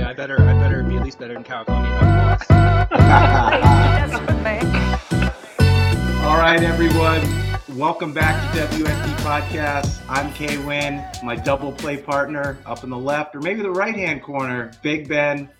Yeah, I better I better be at least better than Kyle All right, everyone. Welcome back to WST Podcast. I'm Kay Wynn, my double play partner up in the left or maybe the right hand corner, Big Ben.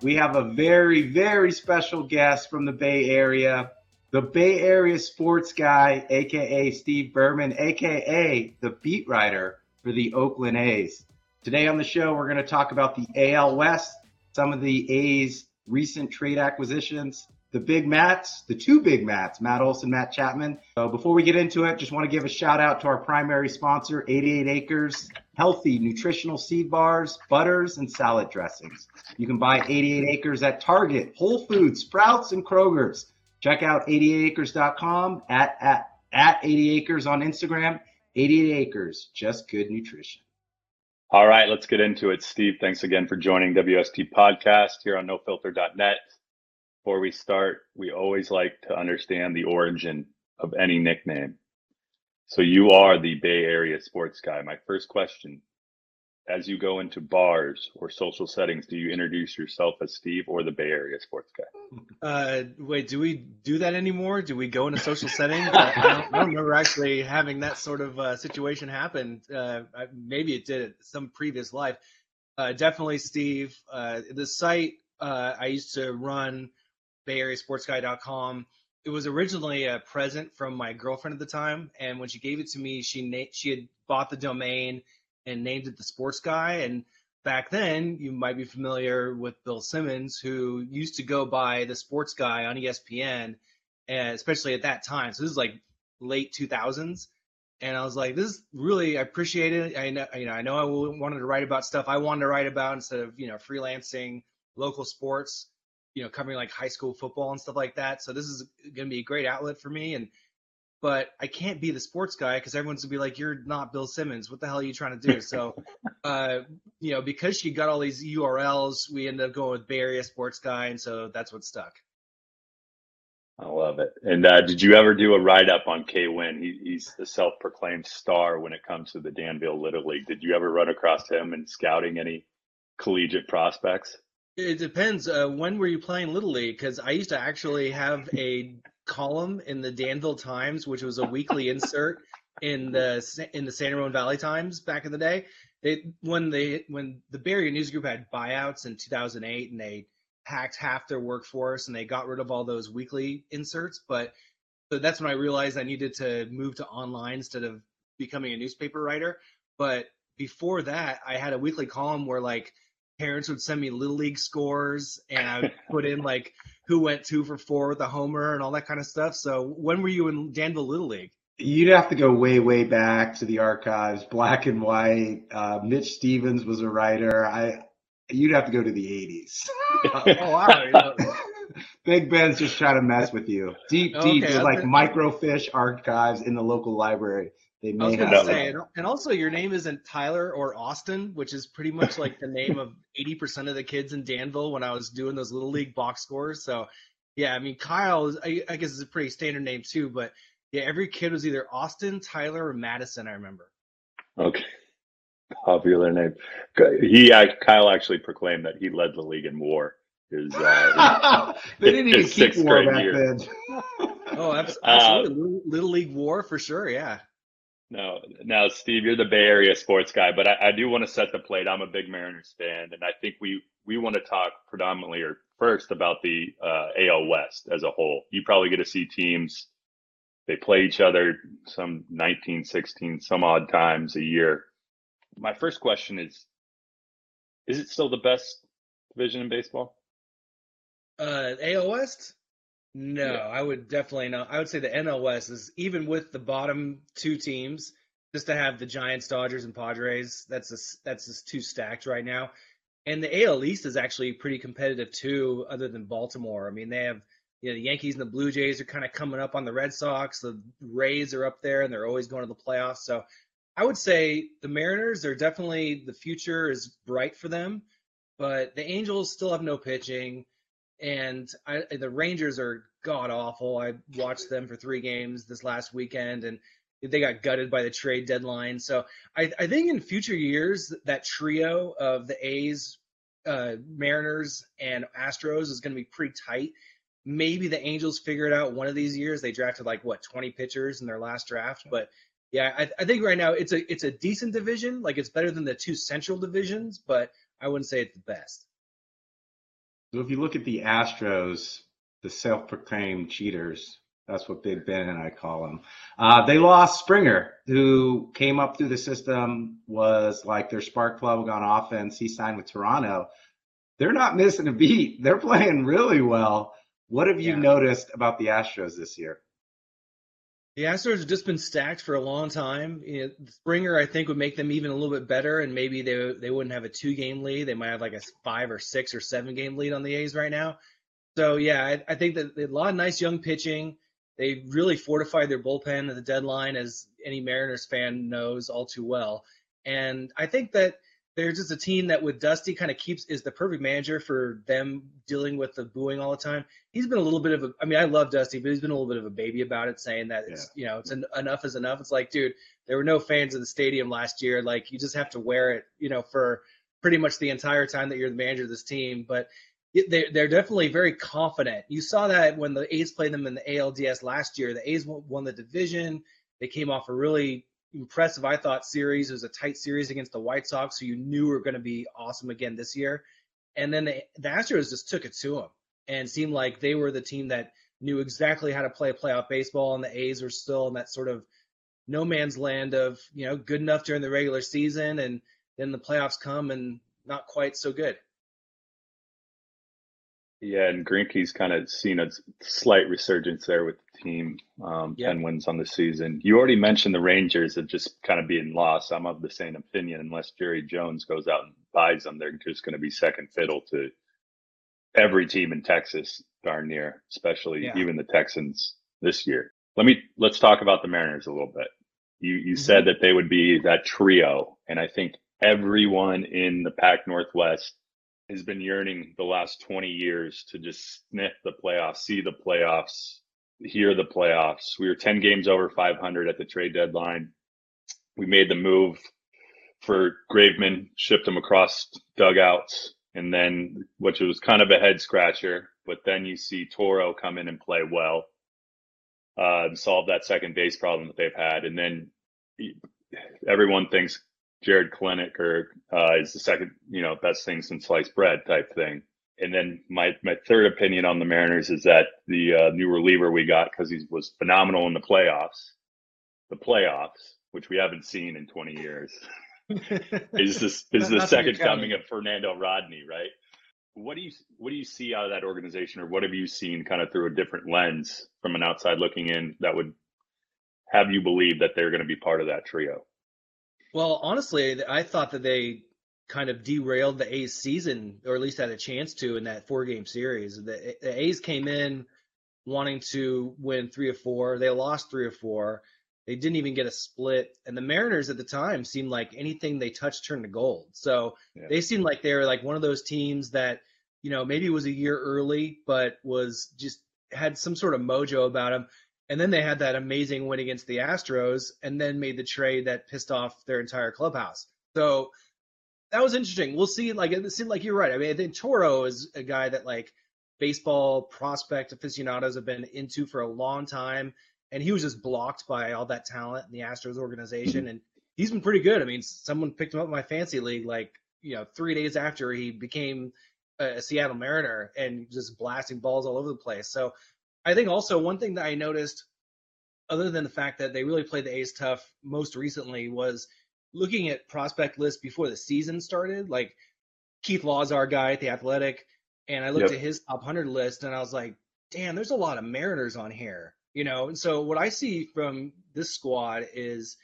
We have a very, very special guest from the Bay Area, the Bay Area sports guy, aka Steve Berman, aka the beat writer for the Oakland A's. Today on the show, we're going to talk about the AL West, some of the A's recent trade acquisitions, the big Mats, the two big Mats, Matt Olson, Matt Chapman. So before we get into it, just want to give a shout out to our primary sponsor, 88 Acres, healthy nutritional seed bars, butters, and salad dressings. You can buy 88 Acres at Target, Whole Foods, Sprouts, and Kroger's. Check out 88acres.com at, at, at 80 acres on Instagram. 88 acres, just good nutrition. All right, let's get into it. Steve, thanks again for joining WST Podcast here on nofilter.net. Before we start, we always like to understand the origin of any nickname. So you are the Bay Area sports guy. My first question as you go into bars or social settings, do you introduce yourself as Steve or the Bay Area sports guy? Uh, wait, do we do that anymore? Do we go into social settings? I, don't, I, don't, remember actually having that sort of uh, situation happen. Uh, maybe it did some previous life. Uh, definitely Steve. Uh, the site uh, I used to run, BayAreaSportsGuy.com. It was originally a present from my girlfriend at the time, and when she gave it to me, she na- she had bought the domain and named it the Sports Guy. And back then, you might be familiar with Bill Simmons, who used to go by the Sports Guy on ESPN, especially at that time. So this is like late 2000s. And I was like, this is really, I appreciate it. I know, you know, I know I wanted to write about stuff I wanted to write about instead of, you know, freelancing local sports, you know, covering like high school football and stuff like that. So this is going to be a great outlet for me. And but I can't be the sports guy because everyone's gonna be like, "You're not Bill Simmons. What the hell are you trying to do?" So, uh, you know, because she got all these URLs, we ended up going with Bay Area Sports Guy, and so that's what stuck. I love it. And uh, did you ever do a write up on K Win? He, he's the self proclaimed star when it comes to the Danville Little League. Did you ever run across him and scouting any collegiate prospects? It depends. Uh, when were you playing Little League? Because I used to actually have a column in the Danville Times, which was a weekly insert in the in the San Ramon Valley Times back in the day. They when they when the Bay Area News Group had buyouts in 2008 and they hacked half their workforce and they got rid of all those weekly inserts, but so that's when I realized I needed to move to online instead of becoming a newspaper writer. But before that, I had a weekly column where like parents would send me little league scores and I would put in like who went two for four with a homer and all that kind of stuff. So when were you in Danville Little League? You'd have to go way, way back to the archives, black and white. Uh, Mitch Stevens was a writer. I, you'd have to go to the '80s. oh wow! Big Ben's just trying to mess with you. Deep, deep, okay, like microfiche archives in the local library. They may I was have say, and also your name isn't Tyler or Austin, which is pretty much like the name of 80% of the kids in Danville when I was doing those little league box scores. So, yeah, I mean Kyle is, I, I guess is a pretty standard name too, but yeah, every kid was either Austin, Tyler, or Madison. I remember. Okay, popular name. He Kyle actually proclaimed that he led the league in WAR. His, uh, they didn't even keep WAR back year. then. oh, absolutely. Uh, little, little League WAR for sure. Yeah. No, now Steve, you're the Bay Area sports guy, but I, I do want to set the plate. I'm a big Mariners fan, and I think we we want to talk predominantly or first about the uh, AL West as a whole. You probably get to see teams they play each other some 19, 16, some odd times a year. My first question is: Is it still the best division in baseball? Uh, AL West. No, yeah. I would definitely not. I would say the NL West is even with the bottom two teams, just to have the Giants, Dodgers, and Padres. That's a, that's just too stacked right now. And the AL East is actually pretty competitive too, other than Baltimore. I mean, they have you know the Yankees and the Blue Jays are kind of coming up on the Red Sox. The Rays are up there, and they're always going to the playoffs. So I would say the Mariners are definitely the future is bright for them, but the Angels still have no pitching and I, the Rangers are god awful. I watched them for three games this last weekend, and they got gutted by the trade deadline. So I, I think in future years that trio of the A's, uh, Mariners and Astros is going to be pretty tight. Maybe the Angels figure it out one of these years. They drafted like what 20 pitchers in their last draft, but yeah, I, I think right now it's a it's a decent division. Like it's better than the two central divisions, but I wouldn't say it's the best. So if you look at the Astros, the self-proclaimed cheaters, that's what Big Ben and I call them. Uh, they lost Springer, who came up through the system, was like their spark plug on offense. He signed with Toronto. They're not missing a beat. They're playing really well. What have you yeah. noticed about the Astros this year? The Astros have just been stacked for a long time. You know, Springer, I think, would make them even a little bit better, and maybe they they wouldn't have a two game lead. They might have like a five or six or seven game lead on the A's right now. So yeah, I, I think that a lot of nice young pitching. They really fortified their bullpen at the deadline, as any Mariners fan knows all too well. And I think that they're just a team that with Dusty kind of keeps is the perfect manager for them dealing with the booing all the time. He's been a little bit of a I mean I love Dusty, but he's been a little bit of a baby about it, saying that it's yeah. you know it's enough is enough. It's like, dude, there were no fans in the stadium last year. Like you just have to wear it, you know, for pretty much the entire time that you're the manager of this team. But they're, they're definitely very confident. You saw that when the A's played them in the ALDS last year. The A's won the division. They came off a really impressive, I thought, series. It was a tight series against the White Sox, who you knew were going to be awesome again this year. And then the, the Astros just took it to them and seemed like they were the team that knew exactly how to play playoff baseball. And the A's were still in that sort of no man's land of, you know, good enough during the regular season. And then the playoffs come and not quite so good. Yeah, and Greinke's kind of seen a slight resurgence there with the team. Um, yep. Ten wins on the season. You already mentioned the Rangers have just kind of being lost. I'm of the same opinion. Unless Jerry Jones goes out and buys them, they're just going to be second fiddle to every team in Texas, darn near. Especially yeah. even the Texans this year. Let me let's talk about the Mariners a little bit. You you mm-hmm. said that they would be that trio, and I think everyone in the Pac Northwest has been yearning the last 20 years to just sniff the playoffs, see the playoffs, hear the playoffs. We were 10 games over 500 at the trade deadline. We made the move for Graveman, shipped him across dugouts, and then, which was kind of a head scratcher. But then you see Toro come in and play well, uh, and solve that second base problem that they've had. And then everyone thinks Jarred Kelenic or uh, is the second, you know, best thing since sliced bread type thing. And then my my third opinion on the Mariners is that the uh, new reliever we got because he was phenomenal in the playoffs, the playoffs, which we haven't seen in 20 years, is this is the second coming of Fernando Rodney, right? What do you what do you see out of that organization, or what have you seen kind of through a different lens from an outside looking in that would have you believe that they're going to be part of that trio? Well, honestly, I thought that they kind of derailed the A's season, or at least had a chance to in that four game series. The, the A's came in wanting to win three or four. They lost three or four. They didn't even get a split. And the Mariners at the time seemed like anything they touched turned to gold. So yeah. they seemed like they were like one of those teams that, you know, maybe was a year early, but was just had some sort of mojo about them. And then they had that amazing win against the Astros and then made the trade that pissed off their entire clubhouse. So that was interesting. We'll see. Like it seemed like you're right. I mean, I think Toro is a guy that like baseball prospect aficionados have been into for a long time. And he was just blocked by all that talent in the Astros organization. And he's been pretty good. I mean, someone picked him up in my fancy league like, you know, three days after he became a Seattle Mariner and just blasting balls all over the place. So I think also one thing that I noticed, other than the fact that they really played the A's tough most recently, was looking at prospect lists before the season started. Like Keith Law's our guy at the Athletic, and I looked yep. at his top 100 list, and I was like, damn, there's a lot of Mariners on here, you know. And so what I see from this squad is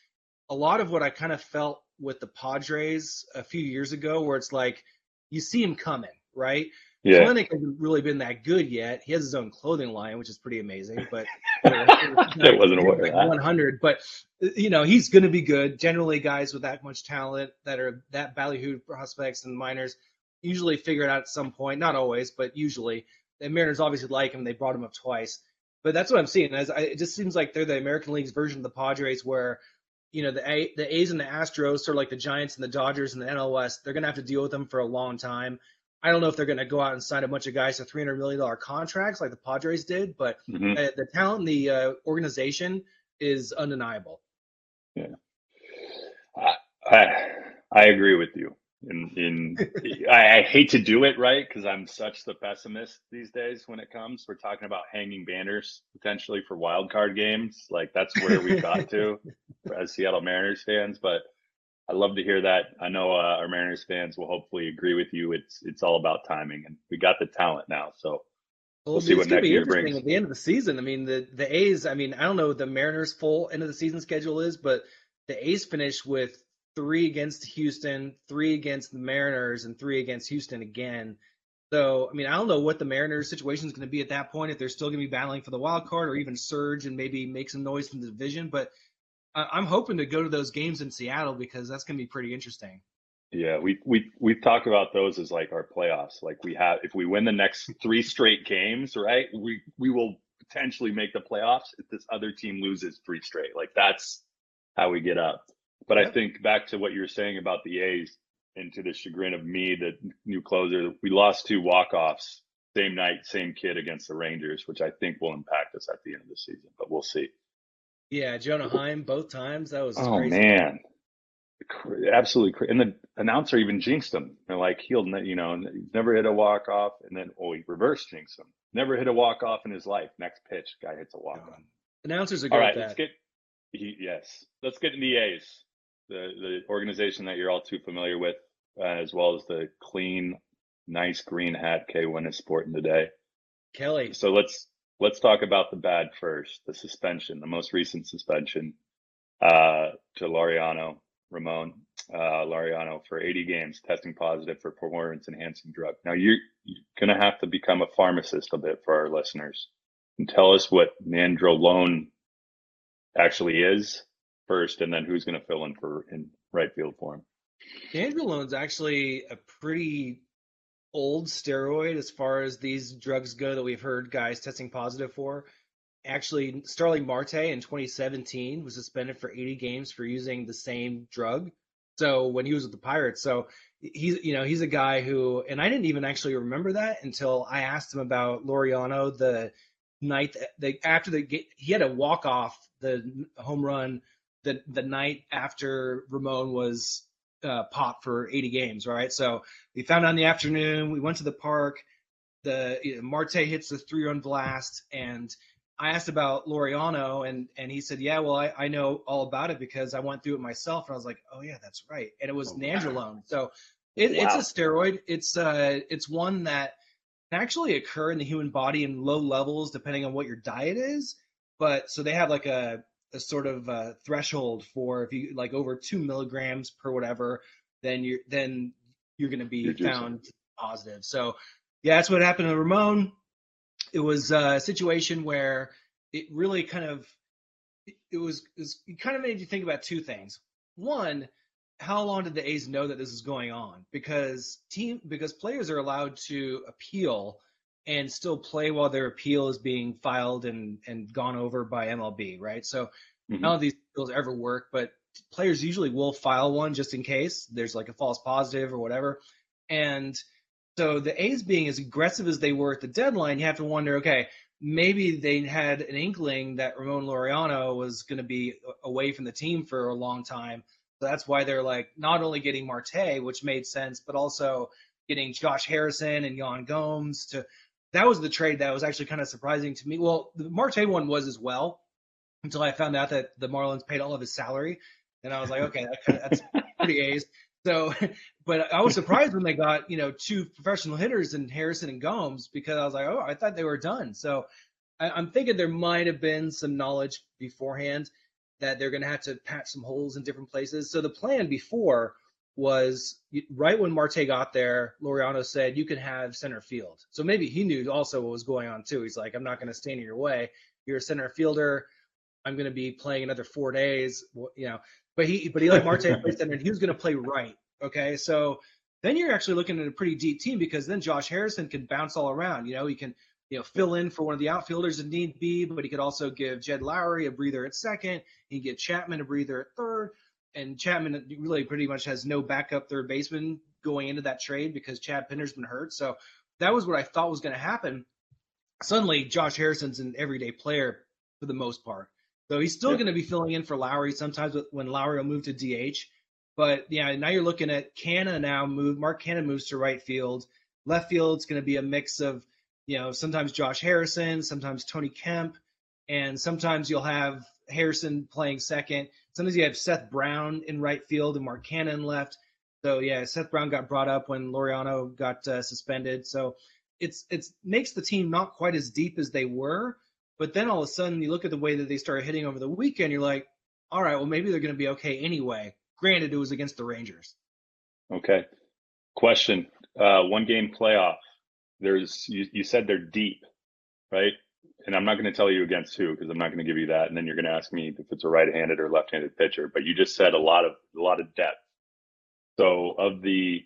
a lot of what I kind of felt with the Padres a few years ago, where it's like you see him coming, right? Yeah. Kelenic hasn't really been that good yet. He has his own clothing line, which is pretty amazing. But it wasn't like 100. But you know, he's going to be good. Generally, guys with that much talent that are that ballyhooed prospects and minors usually figure it out at some point. Not always, but usually. The Mariners obviously like him. They brought him up twice. But that's what I'm seeing. As I, it just seems like they're the American League's version of the Padres, where you know the A, the A's and the Astros, sort of like the Giants and the Dodgers and the NL West, they're going to have to deal with them for a long time. I don't know if they're going to go out and sign a bunch of guys to three hundred million dollar contracts like the Padres did, but Mhm. uh, the talent in the uh, organization is undeniable. Yeah. I I agree with you. In in I, I hate to do it right because I'm such the pessimist these days when it comes. We're talking about hanging banners potentially for wild card games. Like that's where we got to as Seattle Mariners fans. But I love to hear that. I know uh, our Mariners fans will hopefully agree with you. It's it's all about timing, and we got the talent now. So Well, We'll see what next year brings. At the end of the season, I mean, the the A's. I mean, I don't know what the Mariners' full end of the season schedule is, but the A's finished with three against Houston, three against the Mariners, and three against Houston again. So, I mean, I don't know what the Mariners' situation is going to be at that point. If they're still going to be battling for the wild card, or even surge and maybe make some noise from the division. But I'm hoping to go to those games in Seattle because that's going to be pretty interesting. Yeah, we we we've talked about those as like our playoffs. Like we have, if we win the next three straight games, right, we we will potentially make the playoffs if this other team loses three straight. Like that's how we get up. But I think back to what you were saying about the A's, and to the chagrin of me, the new closer, we lost two walk offs same night, same kid against the Rangers, which I think will impact us at the end of the season. But we'll see. Yeah, Jonah Heim both times. That was Oh crazy. man, absolutely. Cra- and the announcer even jinxed him. They're like, he'll, you know, never hit a walk off, and then oh, he reverse jinxed him. Never hit a walk off in his life. Next pitch, guy hits a walk off. Announcers are good All at that. let's get. He, yes, let's get into the A's, the the organization that you're all too familiar with, uh, as well as the clean, nice green hat K Win is sporting today. Kelly. So let's let's talk about the bad first. The suspension, the most recent suspension uh, to Laureano Ramon uh, Laureano for 80 games, testing positive for performance enhancing drug. Now you're, you're gonna have to become a pharmacist a bit for our listeners and tell us what nandrolone actually is first, and then who's gonna fill in for in right field for him. Nandrolone's actually a pretty old steroid as far as these drugs go that we've heard guys testing positive for. Actually, Starling Marte in 2017 was suspended for 80 games for using the same drug. So when he was with the Pirates, so he's you know he's a guy who, and I didn't even actually remember that until I asked him about Laureano the night that the after the he had a walk off the home run the the night after Ramon was uh, popped for 80 games, right? So we found out in the afternoon. We went to the park. The you know, Marte hits the three run blast, and I asked about Laureano, and and he said, yeah, well, I, I know all about it because I went through it myself. And I was like, oh yeah, that's right. And it was Oh, wow. nandrolone. So it, Wow. it's a steroid. It's uh it's one that can actually occur in the human body in low levels depending on what your diet is. But so they have like a a sort of uh, threshold for if you like over two milligrams per whatever, then you're then you're going to be You're juicing. found positive. So yeah, that's what happened to Ramon. It was a situation where it really kind of it, it was, it was it kind of made you think about two things. One, how long did the A's know that this is going on? Because team because players are allowed to appeal and still play while their appeal is being filed and and gone over by MLB, right? So Mhm. none of these appeals ever work, but players usually will file one just in case there's like a false positive or whatever. And so the A's being as aggressive as they were at the deadline, you have to wonder, okay, maybe they had an inkling that Ramon Laureano was going to be away from the team for a long time. So that's why they're like not only getting Marte, which made sense, but also getting Josh Harrison and Yan Gomes to. That was the trade that was actually kind of surprising to me. Well, the Marte one was as well, until I found out that the Marlins paid all of his salary, and I was like, okay, that kind of, that's pretty A's. So, but I was surprised when they got you know two professional hitters in Harrison and Gomes because I was like, oh, I thought they were done. So I, I'm thinking there might have been some knowledge beforehand that they're going to have to patch some holes in different places. So the plan before was right when Marte got there, Laureano said you can have center field. So maybe he knew also what was going on too. He's like, I'm not going to stand in your way. You're a center fielder. I'm going to be playing another four days, you know. But he, but he like Marte play center, and he was going to play right. Okay, so then you're actually looking at a pretty deep team because then Josh Harrison can bounce all around. You know, he can you know fill in for one of the outfielders if need be, but he could also give Jed Lowrie a breather at second. He can give Chapman a breather at third, and Chapman really pretty much has no backup third baseman going into that trade because Chad Pinder's been hurt. So that was what I thought was going to happen. Suddenly, Josh Harrison's an everyday player for the most part. So he's still Yeah. going to be filling in for Lowrie sometimes when Lowrie will move to DH. But yeah, now you're looking at Canha now move. Mark Canha moves to right field. Left field's going to be a mix of, you know, sometimes Josh Harrison, sometimes Tony Kemp, and sometimes you'll have Harrison playing second. Sometimes you have Seth Brown in right field and Mark Cannon left. So yeah, Seth Brown got brought up when Laureano got uh, suspended. So it's it's makes the team not quite as deep as they were. But then all of a sudden, you look at the way that they started hitting over the weekend. You're like, all right, well maybe they're going to be okay anyway. Granted, it was against the Rangers. Okay. Question. Uh, one game playoff. There's you, you said they're deep, right? And I'm not going to tell you against who because I'm not going to give you that. And then you're going to ask me if it's a right-handed or left-handed pitcher. But you just said a lot of a lot of depth. So of the,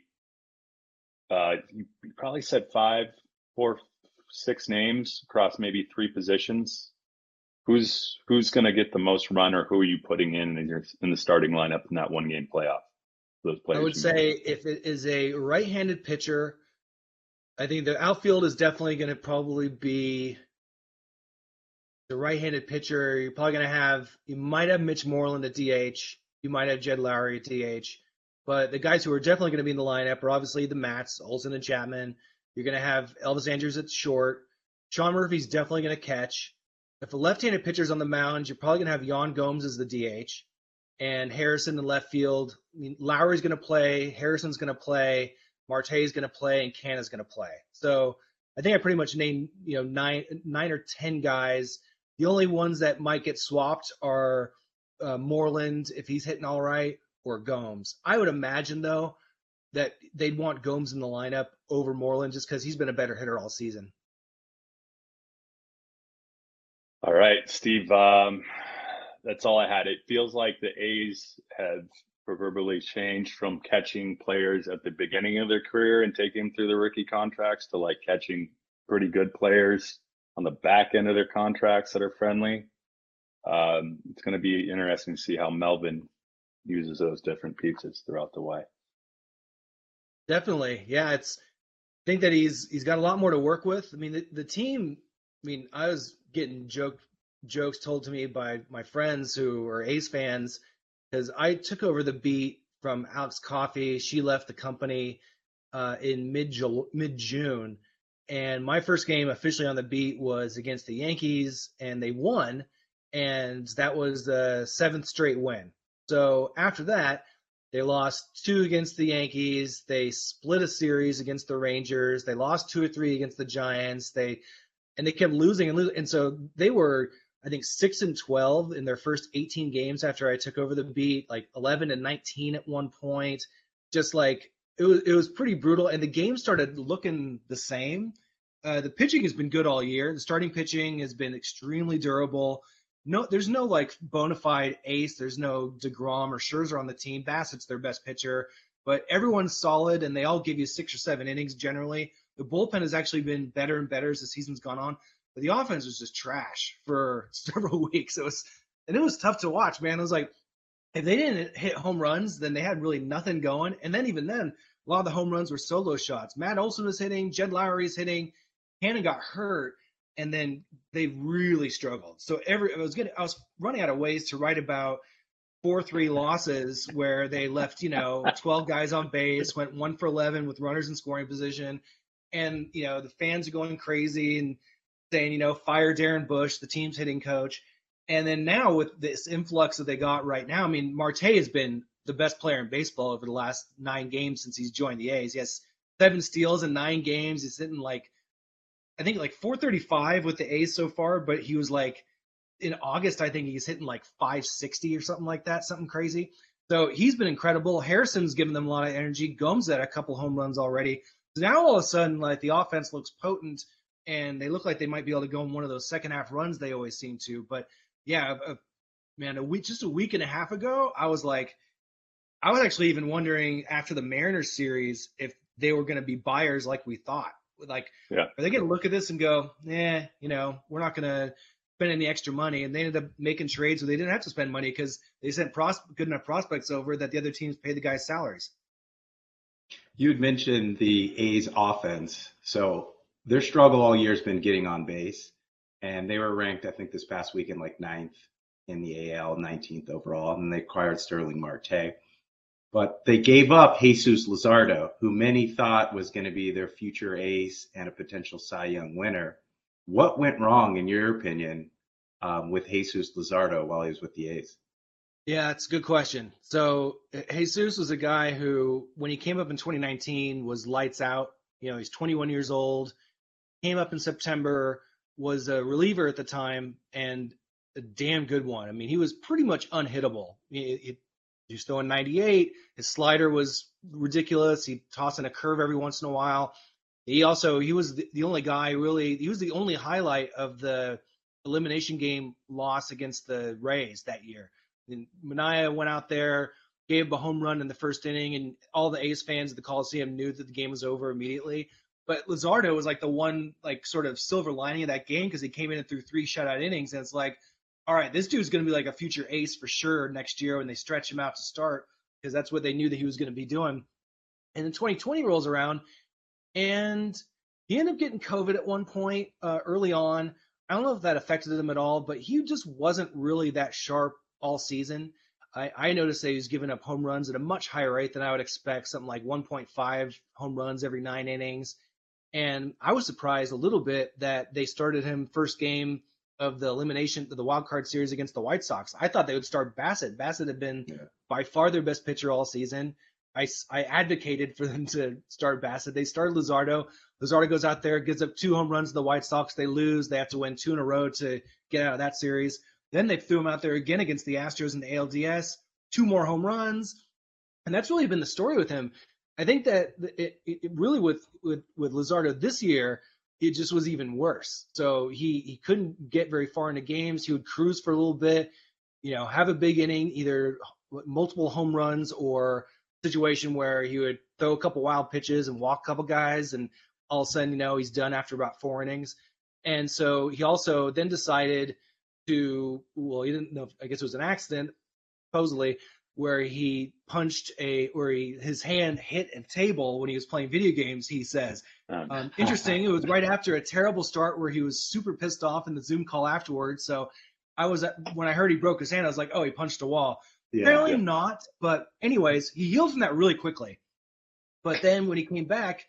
uh, you probably said five, four, six names across maybe three positions. Who's who's going to get the most run, or who are you putting in in, your, in the starting lineup in that one game playoff? Those players. I would say if it is a right-handed pitcher, I think the outfield is definitely going to probably be the right-handed pitcher. You're probably going to have you might have Mitch Moreland at DH, you might have Jed Lowrie at DH, but the guys who are definitely going to be in the lineup are obviously the Mats, Olson and Chapman. You're going to have Elvis Andrus at short. Sean Murphy's definitely going to catch. If a left-handed pitcher's on the mound, you're probably going to have Yan Gomes as the DH and Harrison in left field. I mean, Lowrie's going to play, Harrison's going to play, Marte's going to play, and Canha's going to play. So I think I pretty much named you know nine nine or ten guys. The only ones that might get swapped are uh, Moreland if he's hitting all right, or Gomes. I would imagine though that they'd want Gomes in the lineup over Moreland just because he's been a better hitter all season. All right, Steve. Um, that's all I had. It feels like the A's have proverbially changed from catching players at the beginning of their career and taking them through the rookie contracts to like catching pretty good players on the back end of their contracts that are friendly. Um, it's going to be interesting to see how Melvin uses those different pieces throughout the way. Definitely, yeah. It's I think that he's he's got a lot more to work with. I mean, the, the team. I mean, I was getting joke jokes told to me by my friends who are Ace fans because I took over the beat from Alex Coffey. She left the company uh, in mid mid June, and my first game officially on the beat was against the Yankees, and they won, and that was the seventh straight win. So after that, they lost two against the Yankees. They split a series against the Rangers. They lost two or three against the Giants. They and they kept losing and losing. And so they were, I think, six and twelve in their first 18 games after I took over the beat, like 11 and 19 at one point. Just like it was, it was pretty brutal. And the game started looking the same. Uh, the pitching has been good all year. The starting pitching has been extremely durable. No, there's no like bona fide ace. There's no Degrom or Scherzer on the team. Bassitt's their best pitcher, but everyone's solid and they all give you six or seven innings generally. The bullpen has actually been better and better as the season's gone on, but the offense was just trash for several weeks. It was, and it was tough to watch, man. It was like if they didn't hit home runs, then they had really nothing going. And then even then, a lot of the home runs were solo shots. Matt Olson was hitting, Jed Lowrie's hitting, Hannon got hurt, and then they really struggled. So every I was getting I was running out of ways to write about four three losses where they left you know 12 guys on base, went one for 11 with runners in scoring position, and you know the fans are going crazy and saying you know fire Darren Bush, the team's hitting coach. And then now with this influx that they got right now, I mean Marte has been the best player in baseball over the last nine games since he's joined the A's. He has seven steals in nine games. He's hitting like I think like 435 with the A's so far, but he was like in August, I think he's hitting like 560 or something like that, something crazy. So he's been incredible. Harrison's given them a lot of energy. Gomes had a couple home runs already. So now all of a sudden, like the offense looks potent and they look like they might be able to go in one of those second half runs they always seem to. But yeah, uh, man, a week just a week and a half ago, I was like, I was actually even wondering after the Mariners series if they were going to be buyers like we thought. Like, Yeah. are they going to look at this and go, eh, you know, we're not going to spend any extra money? And they ended up making trades where they didn't have to spend money because they sent pros- good enough prospects over that the other teams paid the guys' salaries. You had mentioned the A's offense. So their struggle all year has been getting on base. And they were ranked, I think, this past weekend like ninth in the AL, 19th overall. And they acquired Starling Marte. But they gave up Jesus Luzardo, who many thought was going to be their future ace and a potential Cy Young winner. What went wrong, in your opinion, um, with Jesus Luzardo while he was with the A's? Yeah, it's a good question. So Jesus was a guy who, when he came up in 2019, was lights out. You know, he's 21 years old, came up in September, was a reliever at the time, and a damn good one. I mean, he was pretty much unhittable. He, he, he was throwing 98. His slider was ridiculous. He tossing a curve every once in a while. He also he was the, the only guy really. He was the only highlight of the elimination game loss against the Rays that year. And Manaea went out there, gave a home run in the first inning, and all the A's fans at the Coliseum knew that the game was over immediately. But Luzardo was like the one like sort of silver lining of that game because he came in and threw three shutout innings, and it's like, all right, this dude's going to be like a future ace for sure next year when they stretch him out to start because that's what they knew that he was going to be doing. And then 2020 rolls around, and he ended up getting COVID at one point uh, early on. I don't know if that affected him at all, but he just wasn't really that sharp all season. I, I noticed that he was giving up home runs at a much higher rate than I would expect, something like 1.5 home runs every nine innings. And I was surprised a little bit that they started him first game of the elimination of the wild card series against the White Sox. I thought they would start Bassitt. Bassitt had been yeah. by far their best pitcher all season. I, I advocated for them to start Bassitt. They started Luzardo. Luzardo goes out there, gives up two home runs to the White Sox. They lose. They have to win two in a row to get out of that series. Then they threw him out there again against the Astros in the ALDS, two more home runs. And that's really been the story with him. I think that it, it really with, with, with Luzardo this year, it just was even worse. So he, he couldn't get very far into games. He would cruise for a little bit, you know, have a big inning, either multiple home runs or situation where he would throw a couple wild pitches and walk a couple guys and all of a sudden, you know, he's done after about four innings. And so he also then decided – to well, he didn't know. I guess it was an accident, supposedly, where he punched a where he his hand hit a table when he was playing video games. He says, oh, um, interesting. it was right after a terrible start where he was super pissed off in the Zoom call afterwards. So I was when I heard he broke his hand, I was like, oh, he punched a wall. Yeah, Apparently yeah. not, but anyways, he healed from that really quickly. But then when he came back,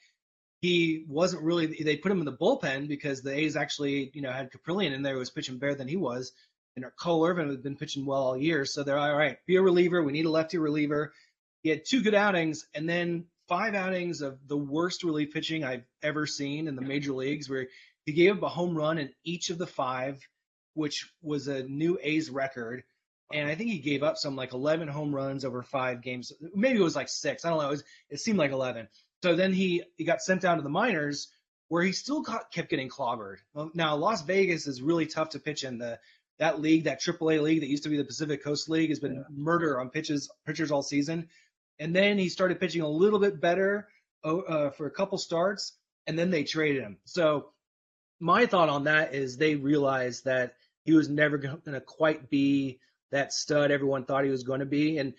he wasn't really they put him in the bullpen because the A's actually, you know, had Kaprielian in there who was pitching better than he was. And Cole Irvin had been pitching well all year. So they're all right, be a reliever. We need a lefty reliever. He had two good outings and then five outings of the worst relief pitching I've ever seen in the major leagues, where he gave up a home run in each of the five, which was a new A's record. And I think he gave up some like 11 home runs over five games. Maybe it was like six. I don't know. It, was, it seemed like 11. So then he he got sent down to the minors where he still got, kept getting clobbered. Now Las Vegas is really tough to pitch in. The that league, that AAA league that used to be the Pacific Coast League, has been yeah. murder on pitches pitchers all season. And then he started pitching a little bit better uh, for a couple starts, and then they traded him. So my thought on that is they realized that he was never going to quite be that stud everyone thought he was going to be, and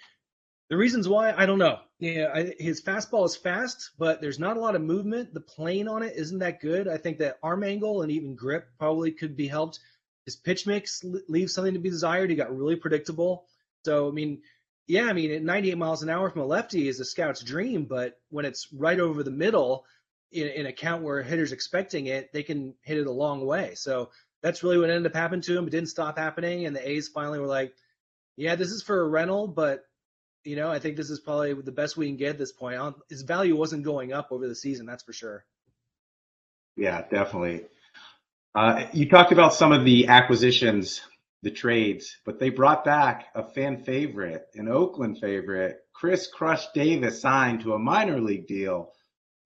the reasons why, I don't know. Yeah, I, his fastball is fast, but there's not a lot of movement. The plane on it isn't that good. I think that arm angle and even grip probably could be helped. His pitch mix leaves something to be desired. He got really predictable. So, I mean, yeah, I mean, at 98 miles an hour from a lefty is a scout's dream, but when it's right over the middle in, in a count where a hitter's expecting it, they can hit it a long way. So that's really what ended up happening to him. It didn't stop happening, and the A's finally were like, yeah, this is for a rental, but you know, I think this is probably the best we can get at this point. His value wasn't going up over the season, that's for sure. Yeah, definitely. Uh, you talked about some of the acquisitions, the trades, but they brought back a fan favorite, an Oakland favorite, Khris Crush Davis signed to a minor league deal.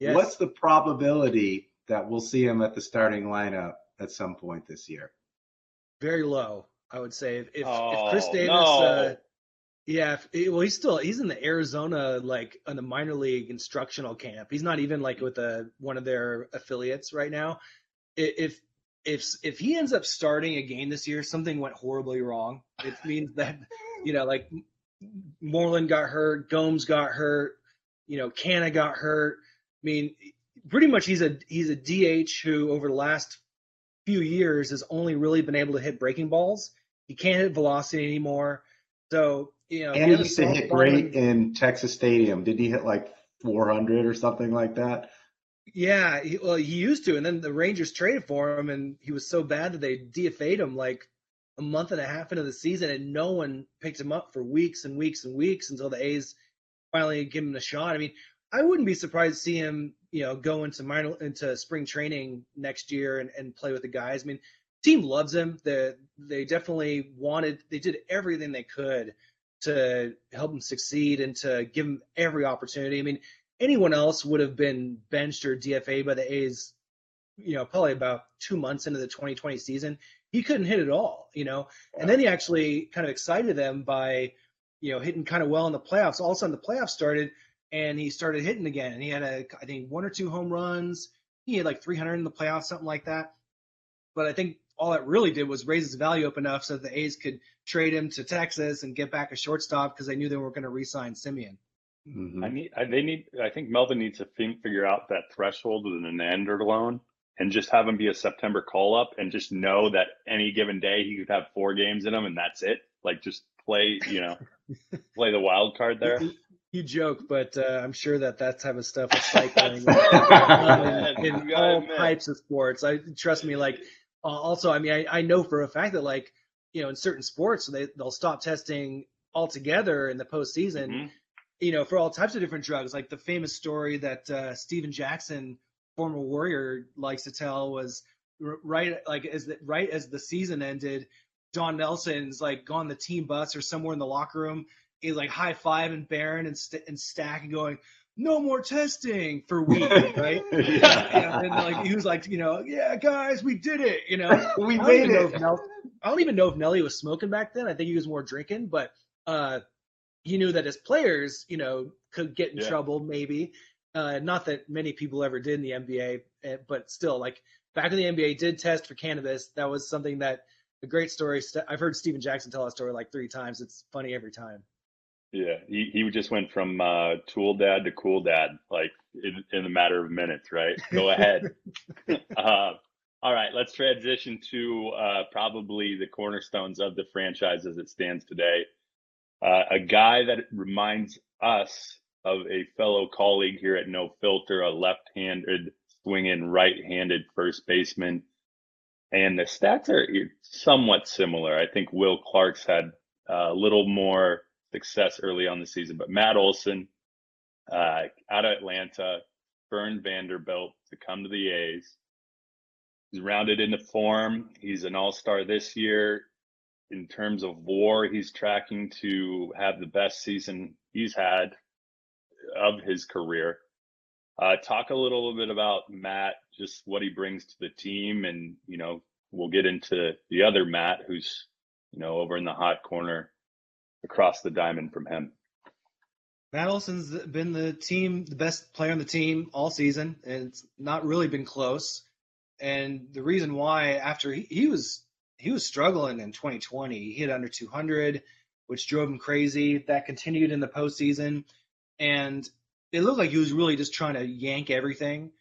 Yes. What's the probability that we'll see him at the starting lineup at some point this year? Very low, I would say. If if, oh, if Khris Davis no. uh, yeah, well, he's still he's in the Arizona like in the minor league instructional camp. He's not even like with a one of their affiliates right now. If if if he ends up starting a game this year, something went horribly wrong. It means that you know like Moreland got hurt, Gomes got hurt, You know, Canha got hurt. I mean, pretty much he's a he's a DH who over the last few years has only really been able to hit breaking balls. He can't hit velocity anymore. So you know, and he used to hit great in Texas Stadium. Did he hit like 400 or something like that? Yeah, he, well, he used to, and then the Rangers traded for him, and he was so bad that they DFA'd him like a month and a half into the season, and no one picked him up for weeks and weeks and weeks until the A's finally give him a shot. I mean, I wouldn't be surprised to see him, you know, go into minor into spring training next year and, and play with the guys. I mean, team loves him. The they definitely wanted they did everything they could to help him succeed and to give him every opportunity. I mean, anyone else would have been benched or DFA by the A's, you know, probably about two months into the 2020 season. He couldn't hit at all, you know. And then he actually kind of excited them by, you know, hitting kind of well in the playoffs. All of a sudden, the playoffs started, and he started hitting again. And he had a, I think, one or two home runs. He had like 300 in the playoffs, something like that. But I think all it really did was raise his value up enough so that the A's could trade him to Texas and get back a shortstop because they knew they were going to re-sign Semien. Mm-hmm. I need. I, they need. I think Melvin needs to think, figure out that threshold with nandrolone and just have him be a September call up and just know that any given day he could have four games in him and that's it. Like just play, you know, play the wild card there. You joke, but uh, I'm sure that that type of stuff is cycling um, in, in all types of sports. I trust me. Like uh, also, I mean, I, I know for a fact that like you know in certain sports they they'll stop testing altogether in the postseason. Mm-hmm you know, for all types of different drugs. Like the famous story that uh, Stephen Jackson, former Warrior, likes to tell was right like as the, right as the season ended, Don Nelson's like gone the team bus or somewhere in the locker room. He's like high five and Baron and, St- and Stack and going, no more testing for weeks, right? yeah. And, and, like he was like, you know, yeah, guys, we did it. You know, we made it. I don't even know if Nelly was smoking back then. I think he was more drinking, but uh, he knew that his players, you know, could get in yeah. trouble maybe. Uh, not that many people ever did in the NBA, eh, but still, like back in the NBA, did test for cannabis. That was something that a great story. I've heard Stephen Jackson tell that story like three times. It's funny every time. Yeah, he, he just went from uh, tool dad to cool dad, like in, in a matter of minutes, right? Go ahead. uh, all right, let's transition to uh, probably the cornerstones of the franchise as it stands today. Uh, a guy that reminds us of a fellow colleague here at No Filter, a left-handed swinging right-handed first baseman. And the stats are somewhat similar. I think Will Clark's had a little more success early on the season, but Matt Olson uh, out of Atlanta, burned Vanderbilt to come to the A's. He's rounded into form. He's an all-star this year in terms of war, he's tracking to have the best season he's had of his career. Uh, talk a little bit about Matt, just what he brings to the team, and you know we'll get into the other Matt, who's you know over in the hot corner across the diamond from him. Matt Olson's been the team, the best player on the team all season, and it's not really been close. And the reason why, after he, he was he was struggling in 2020. He hit under 200, which drove him crazy. That continued in the postseason, and it looked like he was really just trying to yank everything.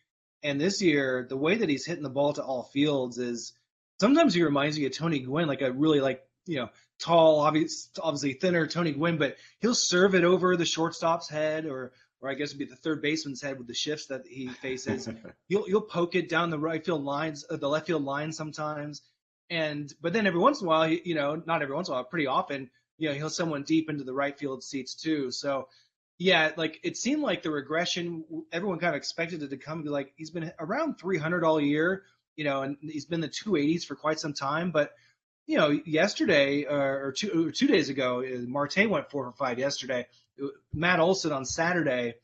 And this year, the way that he's hitting the ball to all fields is sometimes he reminds me of Tony Gwynn, like a really like you know tall, obvious, obviously thinner Tony Gwynn, but he'll serve it over the shortstop's head or or I guess it'd be the third baseman's head with the shifts that he faces. you'll you'll poke it down the right field lines, uh, the left field line sometimes, and but then every once in a while, you know, not every once in a while, pretty often, you know, he'll someone deep into the right field seats too. So yeah, like it seemed like the regression. Everyone kind of expected it to come. Like he's been around 300 all year, you know, and he's been the 280s for quite some time. But you know, yesterday uh, or two or two days ago, uh, Marte went four for five yesterday. Matt Olson on Saturday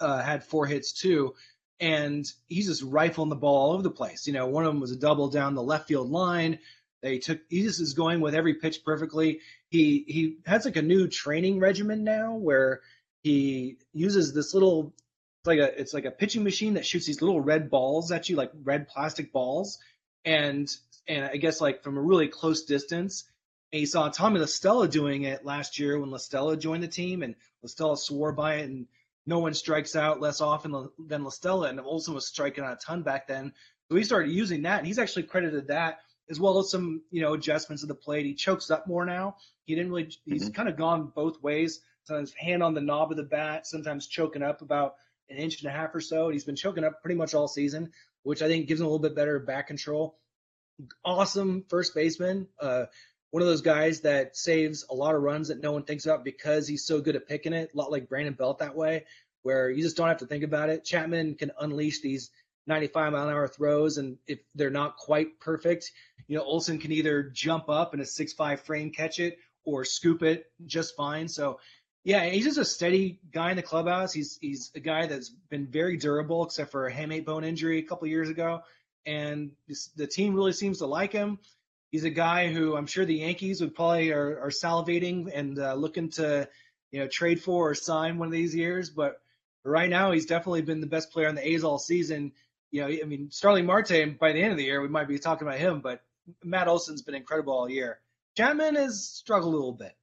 uh, had four hits too and he's just rifling the ball all over the place. You know, one of them was a double down the left field line. They took he just is going with every pitch perfectly. He he has like a new training regimen now where he uses this little it's like a it's like a pitching machine that shoots these little red balls at you like red plastic balls and and I guess like from a really close distance. And he saw Tommy La Stella doing it last year when La Stella joined the team and La Stella swore by it and no one strikes out less often than La Stella, and Olson was striking out a ton back then. So he started using that, and he's actually credited that as well as some you know adjustments of the plate. He chokes up more now. He didn't really. He's mm-hmm. kind of gone both ways. Sometimes hand on the knob of the bat, sometimes choking up about an inch and a half or so. And he's been choking up pretty much all season, which I think gives him a little bit better back control. Awesome first baseman. Uh, one of those guys that saves a lot of runs that no one thinks about because he's so good at picking it. A lot like Brandon Belt that way, where you just don't have to think about it. Chapman can unleash these 95 mile an hour throws, and if they're not quite perfect, you know Olson can either jump up in a six five frame catch it or scoop it just fine. So yeah, he's just a steady guy in the clubhouse. He's he's a guy that's been very durable, except for a hamate bone injury a couple years ago, and the team really seems to like him. He's a guy who I'm sure the Yankees would probably are, are salivating and uh, looking to you know trade for or sign one of these years. But right now, he's definitely been the best player on the A's all season. You know, I mean, Starling Marte. By the end of the year, we might be talking about him, but Matt Olson's been incredible all year. Chapman has struggled a little bit.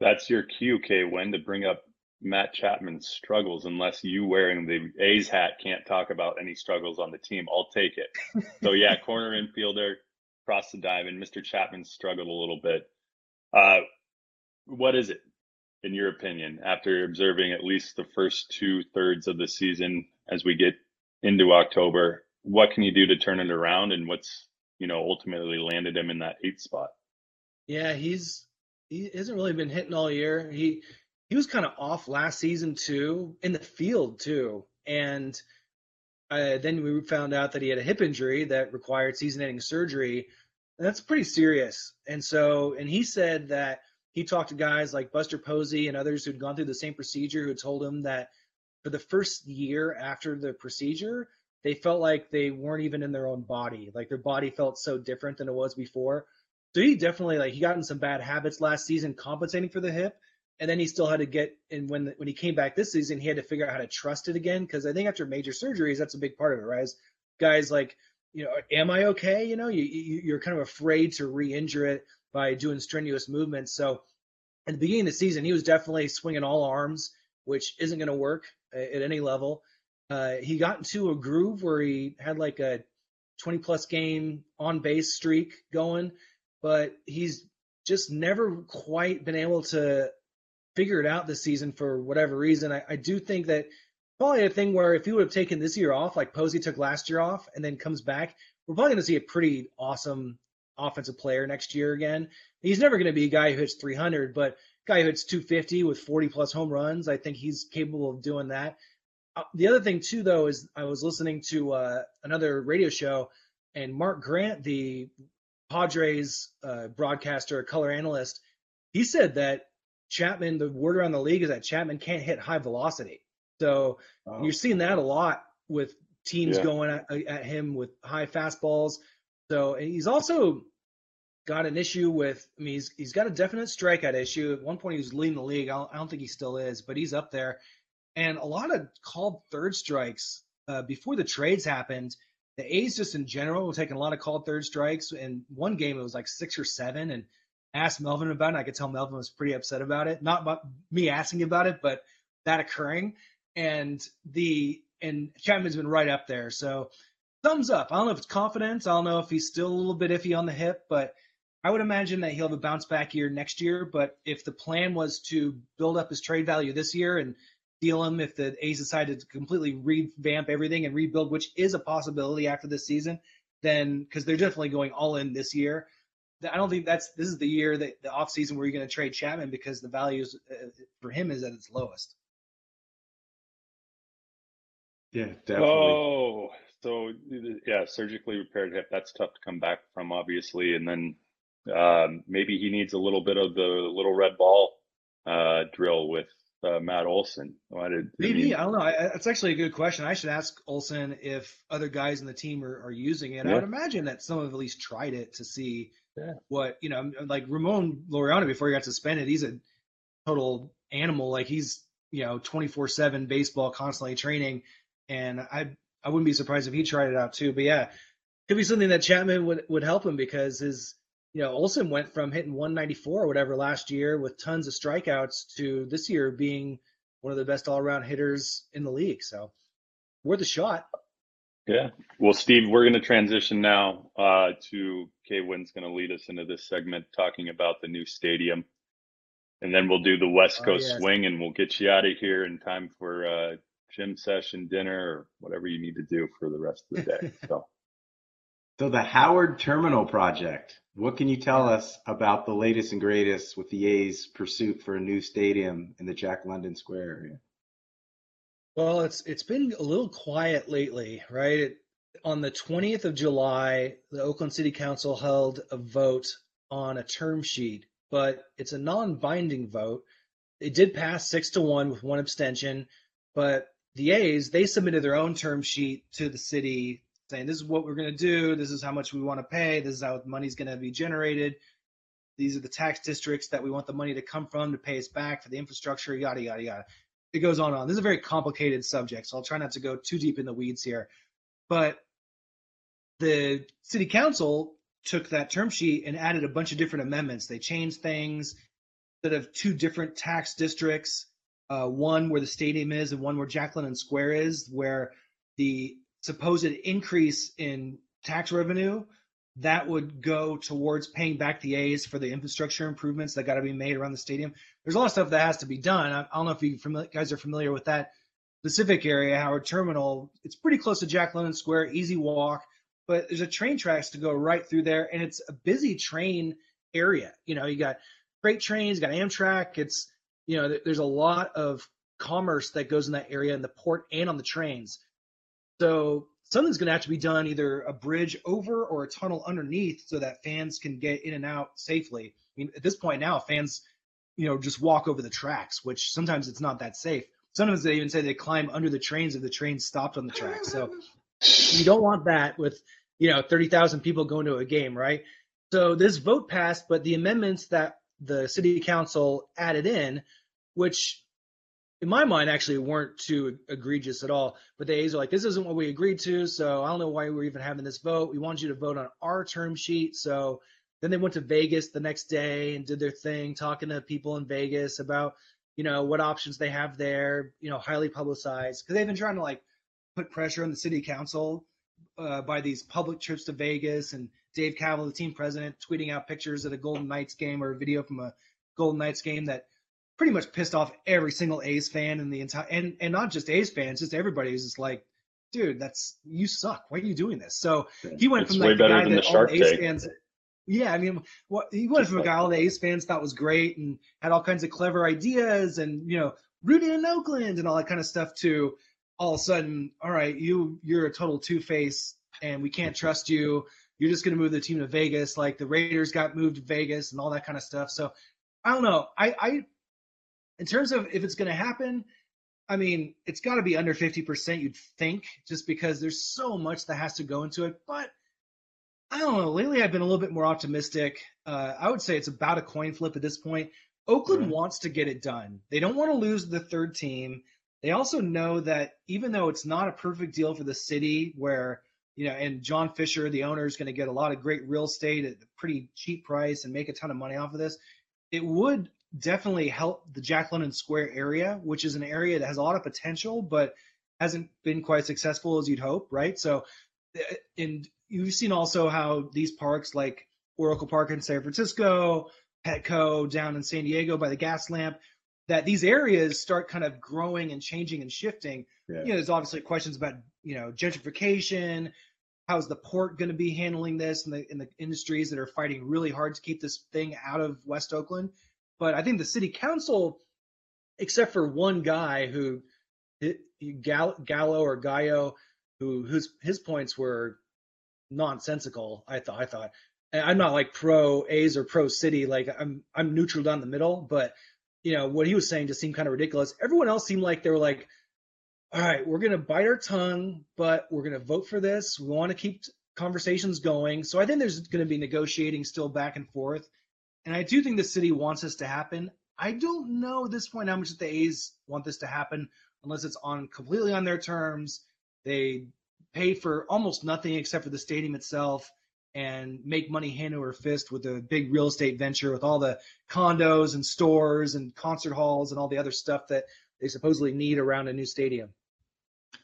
That's your cue, K. When to bring up Matt Chapman's struggles, unless you wearing the A's hat can't talk about any struggles on the team. I'll take it. so yeah, corner infielder, cross the diamond. Mr. Chapman struggled a little bit. Uh, what is it, in your opinion, after observing at least the first two thirds of the season as we get into October? What can you do to turn it around, and what's you know ultimately landed him in that eighth spot? Yeah, he's he hasn't really been hitting all year. He he was kind of off last season too, in the field too, and uh, then we found out that he had a hip injury that required season-ending surgery. And that's pretty serious. And so, and he said that he talked to guys like Buster Posey and others who'd gone through the same procedure who told him that for the first year after the procedure, they felt like they weren't even in their own body. Like their body felt so different than it was before. So he definitely like he got in some bad habits last season compensating for the hip, and then he still had to get and when when he came back this season, he had to figure out how to trust it again because I think after major surgeries, that's a big part of it, right? Guys like you know, am I okay? You know, you, you you're kind of afraid to re-injure it by doing strenuous movements. So at the beginning of the season, he was definitely swinging all arms, which isn't going to work at any level. Uh, he got into a groove where he had like a 20 plus game on base streak going but he's just never quite been able to figure it out this season for whatever reason. I, I do think that probably a thing where if he would have taken this year off, like Posey took last year off, and then comes back, we're probably going to see a pretty awesome offensive player next year again. He's never going to be a guy who hits 300, but guy who hits 250 with 40 plus home runs, I think he's capable of doing that. Uh, the other thing too, though, is I was listening to uh, another radio show, and Mark Grant, the Padres uh, broadcaster, color analyst, he said that Chapman, the word around the league is that Chapman can't hit high velocity. So oh. you're seeing that a lot with teams yeah. going at, at, him with high fastballs. So he's also got an issue with. I mean, he's he's got a definite strikeout issue. At one point, he was leading the league. I don't, I don't think he still is, but he's up there. And a lot of called third strikes uh, before the trades happened the A's just in general were taking a lot of called third strikes. And one game it was like six or seven, and asked Melvin about it. I could tell Melvin was pretty upset about it. Not about me asking about it, but that occurring. And the and Chapman's been right up there. So thumbs up. I don't know if it's confidence. I don't know if he's still a little bit iffy on the hip, but I would imagine that he'll have a bounce back year next year. But if the plan was to build up his trade value this year and deal him if the A's decided to completely revamp everything and rebuild, which is a possibility after this season, then because they're definitely going all in this year. I don't think that's this is the year that the off season where you're going to trade Chapman because the value is, uh, for him is at its lowest. Yeah, definitely. Oh, so yeah, surgically repaired hip. That's tough to come back from, obviously, and then um, maybe he needs a little bit of the little red ball uh, drill with uh, Matt Olson? Why did maybe mean, I don't know. I, that's actually a good question. I should ask Olson if other guys in the team are, are using it. Yeah. I would imagine that some have at least tried it to see yeah. what you know. Um, uh, like Ramon Laureano before he got suspended, he's a total animal. Like he's you know 24 seven baseball, constantly training, and I I wouldn't be surprised if he tried it out too. But yeah, could be something that Chapman would would help him because his you know, Olson went from hitting 194 or whatever last year with tons of strikeouts to this year being one of the best all around hitters in the league. So worth a shot. Yeah. Well, Steve, we're going to transition now uh, to Kay Wynn's going to lead us into this segment talking about the new stadium. And then we'll do the West oh, Coast oh, yes. swing and we'll get you out of here in time for uh, gym session, dinner, or whatever you need to do for the rest of the day. So. So the Howard Terminal project. What can you tell us about the latest and greatest with the A's pursuit for a new stadium in the Jack London Square area? Well, it's it's been a little quiet lately, right? It, on the 20th of July, the Oakland City Council held a vote on a term sheet, but it's a non-binding vote. It did pass six to one with one abstention, but the A's they submitted their own term sheet to the city saying this is what we're going to do this is how much we want to pay this is how the money's going to be generated these are the tax districts that we want the money to come from to pay us back for the infrastructure yada yada yada it goes on and on. This is a very complicated subject so i'll try not to go too deep in the weeds here. But the city council took that term sheet and added a bunch of different amendments. They changed things instead of two different tax districts uh, one where the stadium is and one where Jack London Square is, where the supposed increase in tax revenue that would go towards paying back the A's for the infrastructure improvements that got to be made around the stadium. There's a lot of stuff that has to be done. I, I don't know if you guys are familiar with that specific area, Howard Terminal. It's pretty close to Jack London Square, easy walk, but there's a train tracks to go right through there, and it's a busy train area. You know, you got freight trains, you got Amtrak. It's you know, there's a lot of commerce that goes in that area in the port and on the trains. So something's going to have to be done, either a bridge over or a tunnel underneath, so that fans can get in and out safely. I mean, at this point now, fans, you know, just walk over the tracks, which sometimes it's not that safe. Sometimes they even say they climb under the trains if the train stopped on the tracks. So you don't want that with, you know, 30,000 people going to a game, right? So this vote passed, but the amendments that the city council added in, which in my mind actually weren't too egregious at all. But the A's are like, this isn't what we agreed to, so I don't know why we're even having this vote. We want you to vote on our term sheet. So then they went to Vegas the next day and did their thing, talking to people in Vegas about, you know, what options they have there, you know, highly publicized because they've been trying to like put pressure on the city council uh, by these public trips to Vegas and Dave Kaval, the team president, tweeting out pictures of a Golden Knights game or a video from a Golden Knights game that pretty much pissed off every single A's fan in the entire and and not just A's fans, just everybody is just like, dude, that's you suck. Why are you doing this? So he went it's from like the guy that all the A's fans. Yeah, I mean, what he went just from like, a guy all the A's fans thought was great and had all kinds of clever ideas and you know rooting in Oakland and all that kind of stuff to all of a sudden, all right, you you're a total two face and we can't mm-hmm. trust you. You're just going to move the team to Vegas, like the Raiders got moved to Vegas and all that kind of stuff. So I don't know. I I in terms of if it's going to happen, I mean, it's got to be under 50%, you'd think, just because there's so much that has to go into it. But I don't know. Lately, I've been a little bit more optimistic. Uh, I would say it's about a coin flip at this point. Oakland right. wants to get it done. They don't want to lose the third team. They also know that even though it's not a perfect deal for the city, where you know, and John Fisher, the owner, is going to get a lot of great real estate at a pretty cheap price and make a ton of money off of this. It would definitely help the Jack London Square area, which is an area that has a lot of potential, but hasn't been quite successful as you'd hope, right? So, Uh, and you've seen also how these parks like Oracle Park in San Francisco, Petco down in San Diego by the Gaslamp, that these areas start kind of growing and changing and shifting. Yeah. You know, there's obviously questions about you know gentrification. How's the port going to be handling this, and the in the industries that are fighting really hard to keep this thing out of West Oakland? But I think the city council, except for one guy who, Gallo or Gallo, who whose his points were nonsensical. I thought. I thought. I'm not like pro A's or pro City. Like I'm I'm neutral down the middle. But you know what he was saying just seemed kind of ridiculous. Everyone else seemed like they were like, all right, we're gonna bite our tongue, but we're gonna vote for this. We want to keep conversations going. So I think there's going to be negotiating still back and forth. And I do think the city wants this to happen. I don't know at this point how much the A's want this to happen unless it's on completely on their terms. They pay for almost nothing except for the stadium itself. and make money hand over fist with a big real estate venture with all the condos and stores and concert halls and all the other stuff that they supposedly need around a new stadium.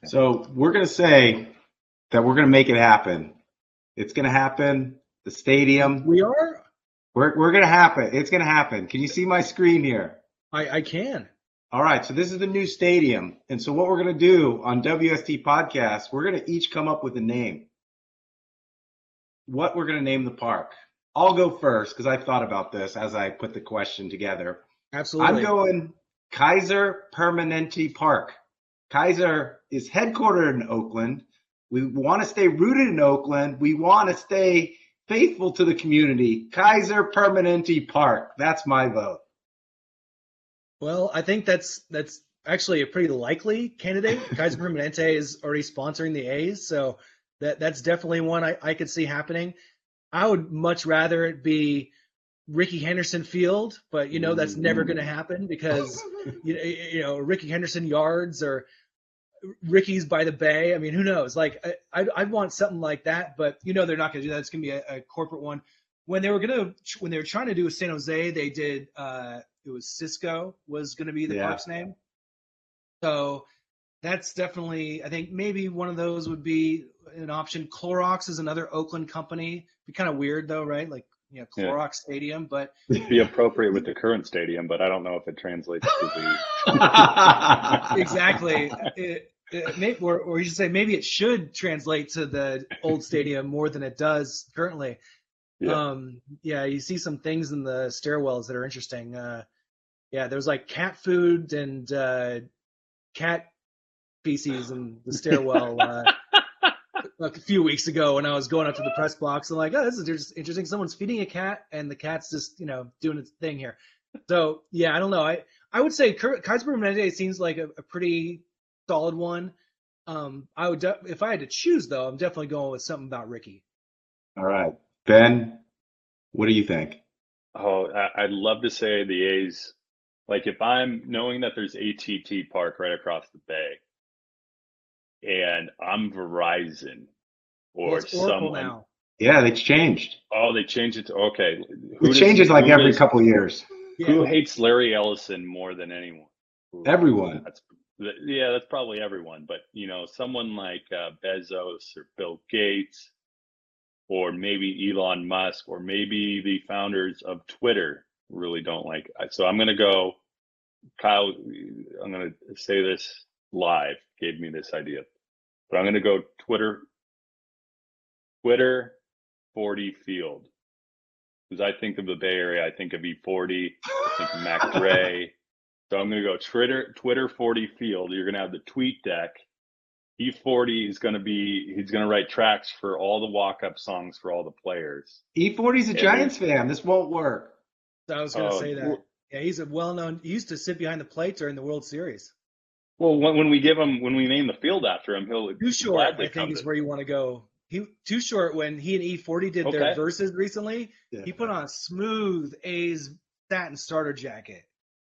So we're going to say that we're going to make it happen. It's going to happen. The stadium. We are. We're, we're going to happen. It's going to happen. Can you see my screen here? I, I can. All right. So this is the new stadium. And so what we're going to do on WST podcast, we're going to each come up with a name. What we're going to name the park. I'll go first because I thought about this as I put the question together. Absolutely. I'm going Kaiser Permanente Park. Kaiser is headquartered in Oakland. We want to stay rooted in Oakland. We want to stay faithful to the community. Kaiser Permanente Park. That's my vote. Well, I think that's that's actually a pretty likely candidate. Kaiser Permanente is already sponsoring the A's, so that that's definitely one I, I could see happening. I would much rather it be Rickey Henderson Field, but you know that's never going to happen because you know, you know Rickey Henderson yards or Rickey's by the Bay. I mean, who knows? Like I I'd, I'd want something like that, but you know they're not going to do that. It's going to be a, a, corporate one. When they were going to when they were trying to do San Jose, they did uh it was Cisco was going to be the Yeah. park's name. So that's definitely I think maybe one of those would be an option. Clorox is another Oakland company. Be kind of weird though, right? Like you know, Yeah. Clorox Stadium, but It'd be appropriate with the current stadium, but I don't know if it translates to the. exactly. It, it may, or, or you should say maybe it should translate to the old stadium more than it does currently. Yeah. Um, yeah, you see some things in the stairwells that are interesting. Uh, yeah, there's like cat food and uh, cat feces in the stairwell. Uh, like a few weeks ago when I was going up to the press box, I'm like, oh, this is just interesting. Someone's feeding a cat, and the cat's just, you know, doing its thing here. So yeah, I don't know. I I would say Kurt, Kaiser Permanente seems like a, a pretty solid one. Um, I would de- if I had to choose though, I'm definitely going with something about Rickey. All right. Ben, what do you think? Oh, I'd love to say the A's. Like if I'm knowing that there's ATT Park right across the bay, and I'm Verizon or it's Oracle someone. now. Yeah, it's changed. Oh, they changed it to okay. Who It does- changes like who every does- couple years. Who Yeah. hates Larry Ellison more than anyone? Who- Everyone. That's yeah, that's probably everyone. But you know, someone like uh, Bezos or Bill Gates, or maybe Elon Musk, or maybe the founders of Twitter really don't like. So I'm gonna go. Kyle, I'm gonna say this live. Gave me this idea, but I'm gonna go Twitter. Twitter, 40 Field. Because I think of the Bay Area, I think of E40, I think of Mac Dre. So I'm going to go Twitter, Twitter 40 Field. You're going to have the tweet deck. E40 is going to be, he's going to write tracks for all the walk up songs for all the players. E40's a Yeah, Giants fan. This won't work. So I was going to Oh, say that. Yeah, he's a well-known. He used to sit behind the plate during the World Series. Well, when, when we give him, when we name the field after him, he'll Too short, gladly I think, is to- where you want to go. He too short when he and E40 did Okay. their verses recently. Yeah. He put on a smooth A's satin starter jacket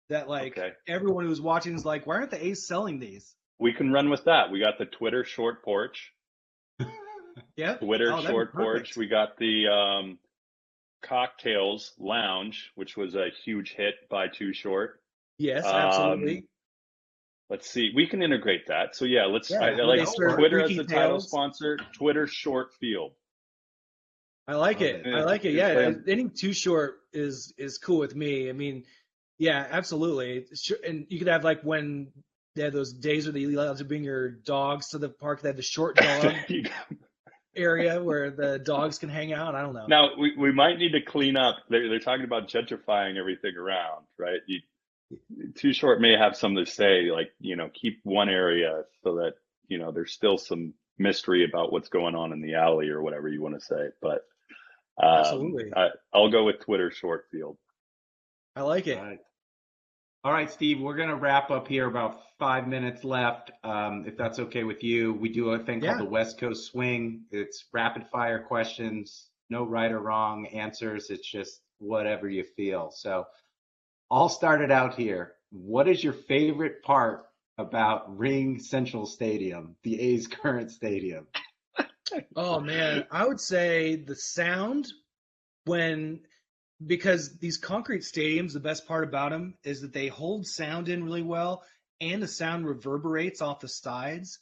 that like Okay. everyone who was watching is like, why aren't the A's selling these? We can run with that. We got the Twitter short porch. Yeah, Twitter Oh, short porch. We got the um, cocktails lounge, which was a huge hit by Too Short. Yes, Um, absolutely. Let's see. We can integrate that. So yeah, let's. Yeah, I, I like Twitter as the title sponsor. Twitter short field. I like it. it. I like it. Yeah, Yeah, it's any too short is is cool with me. I mean, yeah, absolutely. And you could have like when they had those days where they allowed to bring your dogs to the park. They had the short dog area where the dogs can hang out. I don't know. now we, we might need to clean up. They're they're talking about gentrifying everything around, right? You, too short may have something to say, like you know, keep one area so that you know there's still some mystery about what's going on in the alley or whatever you want to say. But um, Absolutely. I, I'll go with Twitter short field. I like it. All right. All right, Steve, we're going to wrap up here. About five minutes left. Um, if that's okay with you, we do a thing Yeah. called the West Coast Swing. It's rapid fire questions, no right or wrong answers. It's just whatever you feel. So I'll start it out here. What is your favorite part about RingCentral Stadium, the A's current stadium? Oh man, I would say the sound when because these concrete stadiums, the best part about them is that they hold sound in really well, and the sound reverberates off the sides.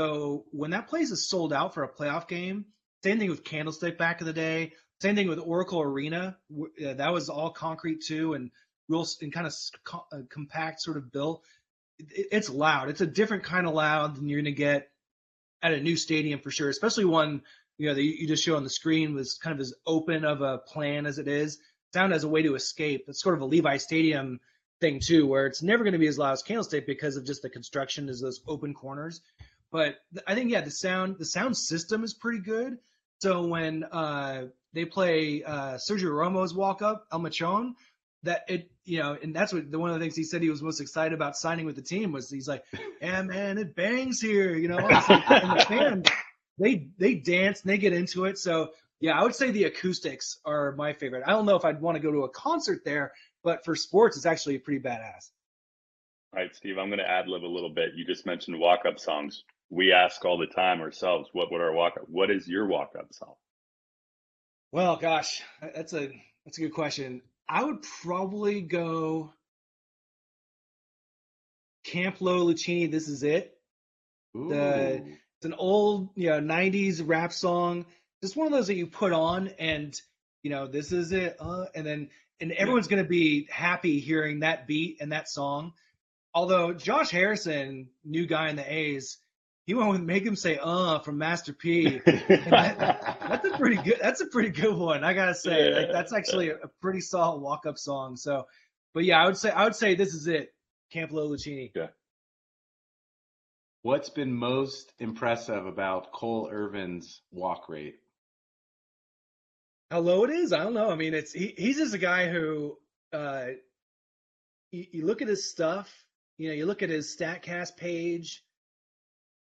So when that place is sold out for a playoff game, same thing with Candlestick back in the day. Same thing with Oracle Arena. Uh, that was all concrete too, and real and kind of uh, compact sort of built. It's loud. It's a different kind of loud than you're going to get at a new stadium for sure, especially one you know that you just show on the screen was kind of as open of a plan as it is. Sound as a way to escape. It's sort of a Levi Stadium thing too, where it's never going to be as loud as Candlestick because of just the construction is those open corners. But I think yeah, the sound the sound system is pretty good. So when uh, they play uh, Sergio Romo's walk up El Machon, that it you know, and that's what the one of the things he said he was most excited about signing with the team was he's like, yeah man, it bangs here, you know. And the fans they they dance and they get into it. So yeah, I would say the acoustics are my favorite. I don't know if I'd want to go to a concert there, but for sports, it's actually pretty badass. All right, Steve, I'm going to ad lib a little bit. You just mentioned walk up songs. We ask all the time ourselves, what would our walk up? What is your walk up song? Well, gosh, that's a that's a good question. I would probably go Camp Lo Luchini. This is it. Ooh. The it's an old you know '90s rap song. Just one of those that you put on and you know this is it, uh, and then and everyone's gonna be happy hearing that beat and that song. Although Josh Harrison, new guy in the A's, he went with "Make Him Say Uh" from Master P. That, that's a pretty good. That's a pretty good one. I gotta say, yeah. like, that's actually a, a pretty solid walk-up song. So, but yeah, I would say I would say this is it, Camp Lo Luchini. Yeah. What's been most impressive about Cole Irvin's walk rate? How low it is? I don't know. I mean, it's he, he's just a guy who uh, you, you look at his stuff. You know, you look at his Statcast page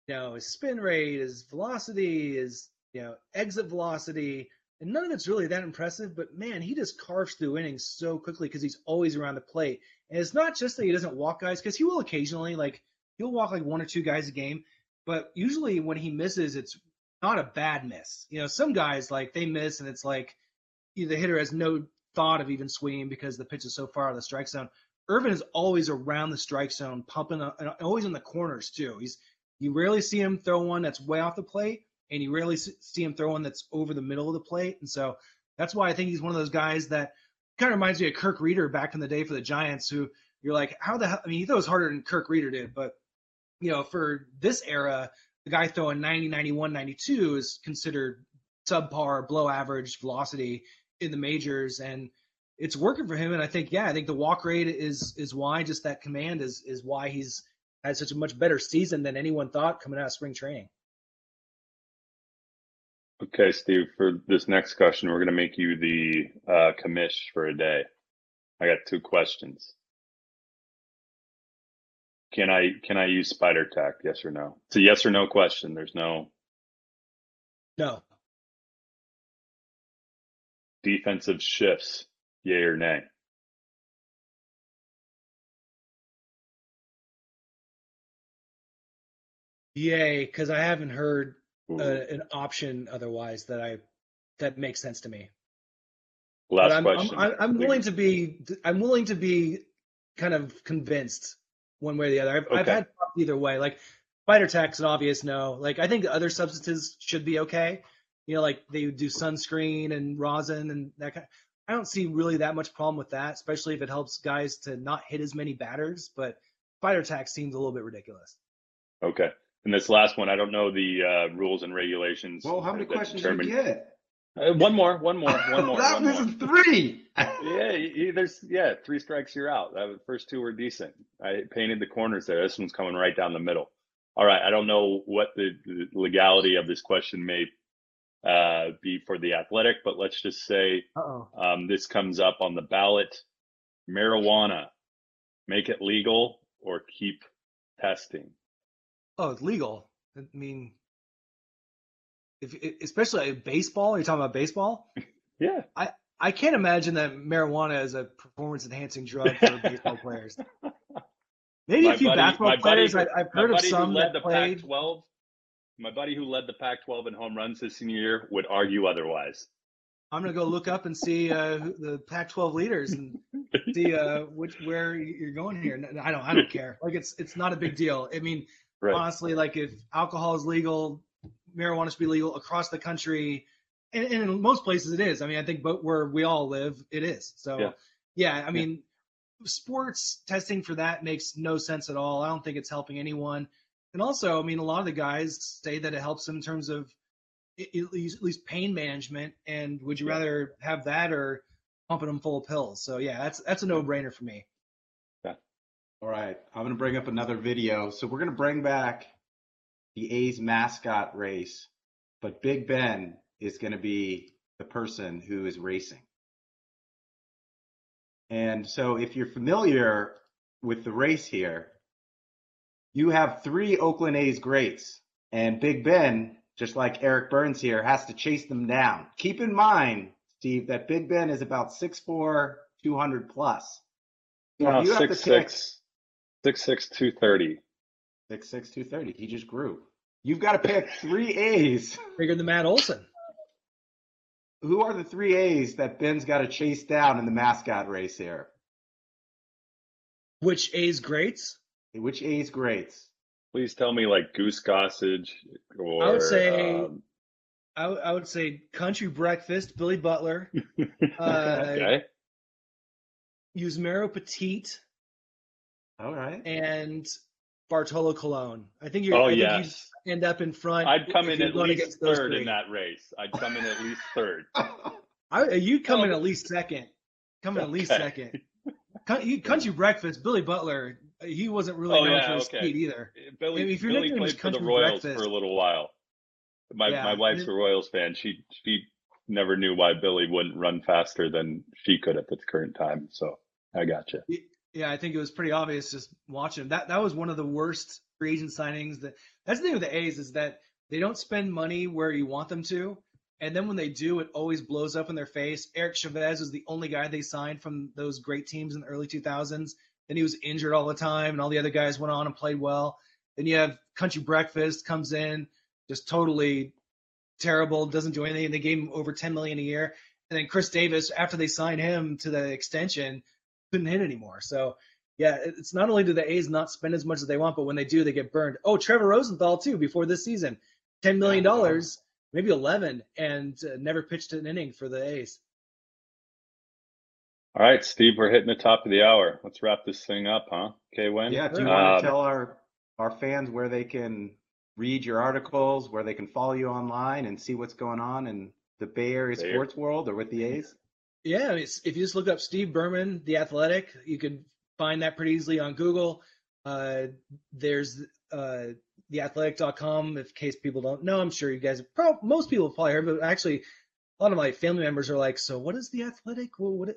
you know, his spin rate, his velocity, his you know exit velocity, and none of it's really that impressive. But man, he just carves through innings so quickly because he's always around the plate. And it's not just that he doesn't walk guys, because he will occasionally like he'll walk like one or two guys a game, but usually when he misses, it's not a bad miss. You know, some guys like they miss and it's like the hitter has no thought of even swinging because the pitch is so far out of the strike zone. Irvin is always around the strike zone, pumping, and always in the corners too. He's you rarely see him throw one that's way off the plate, and you rarely see him throw one that's over the middle of the plate. And so that's why I think he's one of those guys that kind of reminds me of Kirk Rueter back in the day for the Giants, who you're like, how the hell? I mean, he throws harder than Kirk Rueter did, but you know, for this era, the guy throwing 90, 91, 92 is considered subpar, below average velocity in the majors, and it's working for him. And I think, yeah, I think the walk rate is is why just that command is is why he's had such a much better season than anyone thought coming out of spring training. Okay, Steve, for this next question, we're going to make you the uh, commish for a day. I got two questions. Can I can I use spider tack? Yes or no? It's a yes or no question. There's no no defensive shifts. Yay or nay? Yay, because I haven't heard uh, an option otherwise that I that makes sense to me. Last I'm, question. I'm, I'm, willing to be. I'm willing to be kind of convinced one way or the other. I've, okay. I've had either way. Like spider tack's an obvious no. Like I think other substances should be okay. You know, like they do sunscreen and rosin and that kind. Of, I don't see really that much problem with that, especially if it helps guys to not hit as many batters. But spider tax seems a little bit ridiculous. Okay. And this last one, I don't know the uh, rules and regulations. Well, how many questions determine... did you get? Uh, one more, one more, one more. that one was more. three. yeah, you, there's yeah, three strikes, you're out. the first two were decent. I painted the corners there. This one's coming right down the middle. All right, I don't know what the, the legality of this question may uh, be for the athletic, but let's just say um, this comes up on the ballot. Marijuana, make it legal or keep testing. Oh, it's legal. I mean, if especially baseball, you're talking about baseball. Yeah. I I can't imagine that marijuana is a performance enhancing drug for baseball players. Maybe my a few buddy, basketball players. Buddy, I, have heard of some that the played. Pac-12. my buddy who led the Pac-12 in home runs this senior year would argue otherwise. I'm gonna go look up and see uh, the Pac-12 leaders and see uh, which where you're going here. I don't I don't care. Like it's it's not a big deal. I mean, right. honestly, like if alcohol is legal, marijuana should be legal across the country, and, and, in most places it is. I mean, I think but where we all live, it is. So yeah, yeah I mean, yeah. sports testing for that makes no sense at all. I don't think it's helping anyone. And also, I mean, a lot of the guys say that it helps them in terms of at least, at least pain management. And would you yeah. rather have that or pumping them full of pills? So yeah, that's that's a no brainer for me. Yeah. All right, I'm gonna bring up another video. So we're gonna bring back the A's mascot race, but Big Ben is gonna be the person who is racing. And so if you're familiar with the race here, you have three Oakland A's greats, and Big Ben just like Eric Byrnes here, has to chase them down. Keep in mind, Steve, that Big Ben is about 6'4, 200 plus. So no, 6'6, six, six, six, 230. 6'6, 230. He just grew. You've got to pick three A's. Bigger than Matt Olson. Who are the three A's that Ben's got to chase down in the mascot race here? Which A's greats? Which A's greats? Please tell me like Goose Gossage or I would say um, I, w- I would say Country Breakfast, Billy Butler. uh, okay. Yusmeiro Petit. All right. And Bartolo Colon. I think you're. Oh I yes. you end up in front. I'd come in at least third in that race. I'd come in at least third. I, you come oh. in at least second. Come in okay. at least second. Country Breakfast, Billy Butler he wasn't really oh, known yeah, for his okay. speed either. Eh, Billy, I mean, if you're Billy played for the Royals breakfast, for a little while. My yeah, my wife's a Royals fan. She she never knew why Billy wouldn't run faster than she could at the current time. So I got you. Yeah, I think it was pretty obvious just watching that. That was one of the worst free agent signings. That that's the thing with the A's is that they don't spend money where you want them to, and then when they do, it always blows up in their face. Eric Chavez was the only guy they signed from those great teams in the early 2000s then he was injured all the time, and all the other guys went on and played well. Then you have Country Breakfast comes in, just totally terrible, doesn't do anything. They gave him over 10 million a year. And then Khris Davis, after they signed him to the extension, couldn't hit anymore. So yeah, it's not only do the A's not spend as much as they want, but when they do, they get burned. Oh, Trevor Rosenthal too before this season, ten million dollars, maybe eleven, and uh, never pitched an inning for the A's. All right, Steve, we're hitting the top of the hour. Let's wrap this thing up, huh? Okay, when? Yeah. Do you want to um, tell our our fans where they can read your articles, where they can follow you online, and see what's going on in the Bay Area Bay sports world or with the A's? Yeah, if you just look up Steve Berman, the Athletic, you can find that pretty easily on Google. Uh, there's uh, theathletic.com. If case people don't know, I'm sure you guys, probably, most people probably heard, but actually, a lot of my family members are like, "So what is the Athletic? Well, what?"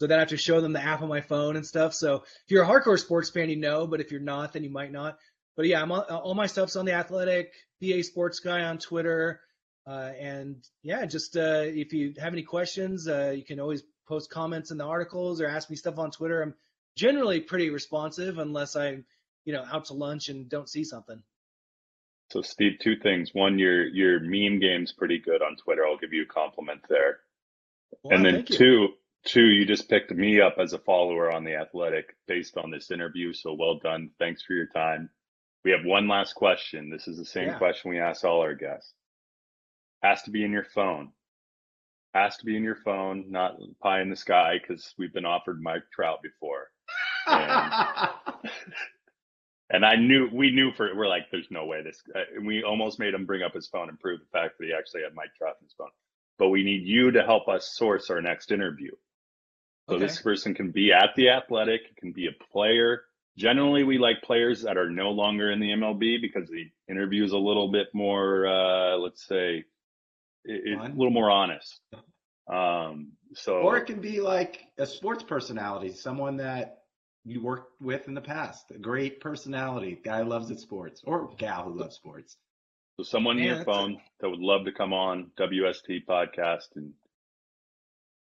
So then I have to show them the app on my phone and stuff. So if you're a hardcore sports fan, you know, but if you're not, then you might not. But yeah, I'm all my stuff's on the Athletic, BA Sports Guy on Twitter, uh, and yeah, just uh, if you have any questions, uh, you can always post comments in the articles or ask me stuff on Twitter. I'm generally pretty responsive unless I'm, you know, out to lunch and don't see something. So Steve, two things. One, your your meme game's pretty good on Twitter. I'll give you a compliment there. And then two, Two, you just picked me up as a follower on the Athletic based on this interview. So well done. Thanks for your time. We have one last question. This is the same yeah. question we ask all our guests. Has to be in your phone. Has to be in your phone, not pie in the sky, because we've been offered Mike Trout before. And, and I knew we knew for we're like, there's no way this. Uh, we almost made him bring up his phone and prove the fact that he actually had Mike Trout in his phone. But we need you to help us source our next interview. So okay. this person can be at the athletic, can be a player. Generally, we like players that are no longer in the MLB because the interview is a little bit more, uh, let's say, it, a little more honest. Um, so, or it can be like a sports personality, someone that you worked with in the past, a great personality, guy who loves it sports, or gal who loves sports. So, someone yeah, in your phone a- that would love to come on WST podcast and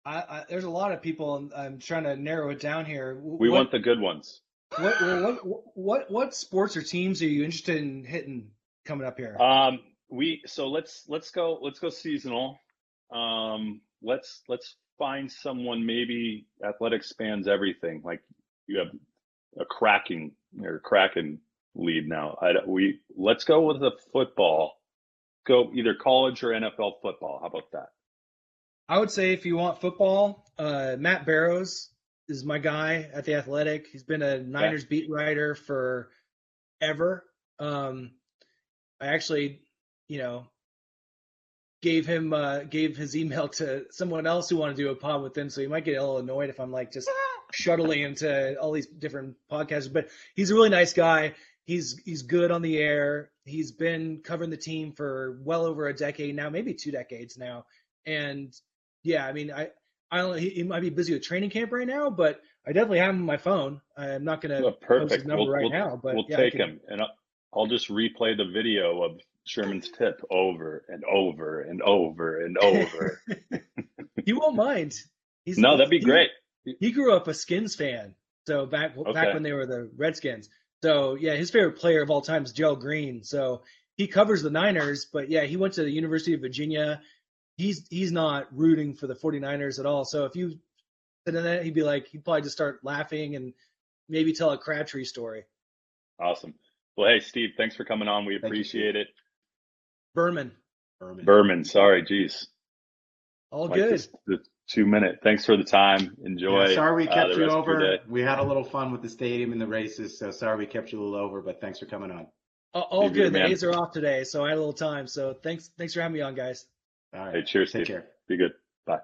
I, I, there's a lot of people. I'm trying to narrow it down here. We what, want the good ones. What, what what what sports or teams are you interested in hitting coming up here? Um, we so let's let's go let's go seasonal. Um, let's let's find someone. Maybe athletic spans everything. Like you have a cracking or cracking lead now. I we let's go with the football. Go either college or NFL football. How about that? I would say if you want football, uh, Matt Barrows is my guy at the Athletic. He's been a Niners beat writer for ever. Um, I actually, you know, gave him uh, gave his email to someone else who wanted to do a pod with him, so he might get a little annoyed if I'm like just shuttling into all these different podcasts. But he's a really nice guy. He's he's good on the air. He's been covering the team for well over a decade now, maybe two decades now. And yeah, I mean, I I don't. He, he might be busy with training camp right now, but I definitely have him on my phone. I'm not gonna Well, post his perfect. number We'll, right we'll, now, but we'll yeah, take can- him, and I'll, I'll just replay the video of Sherman's tip over and over and over and over. He won't mind. He's no, that'd be he- great. He grew up a Skins fan, so back Okay. back when they were the Redskins. So yeah, his favorite player of all time is Joe Green. So he covers the Niners, but yeah, he went to the University of Virginia. He's he's not rooting for the 49ers at all. So if you said that, he'd be like, he'd probably just start laughing and maybe tell a Crabtree story. Awesome. Well, hey, Steve, thanks for coming on. We appreciate it. Berman, Berman. Berman, sorry, geez. all Like good. this- the two minute. Thanks for the time. Enjoy. Yeah, sorry we uh, kept the you rest of your over. We had a little fun with the stadium and the races, so sorry we kept you a little over, but thanks for coming on. All- All Steve, you're good. the The. A's are off today, so I had a little time. So thanks thanks for having me on, guys. All right. Hey, cheers, Take Steve. care. Be good. Bye.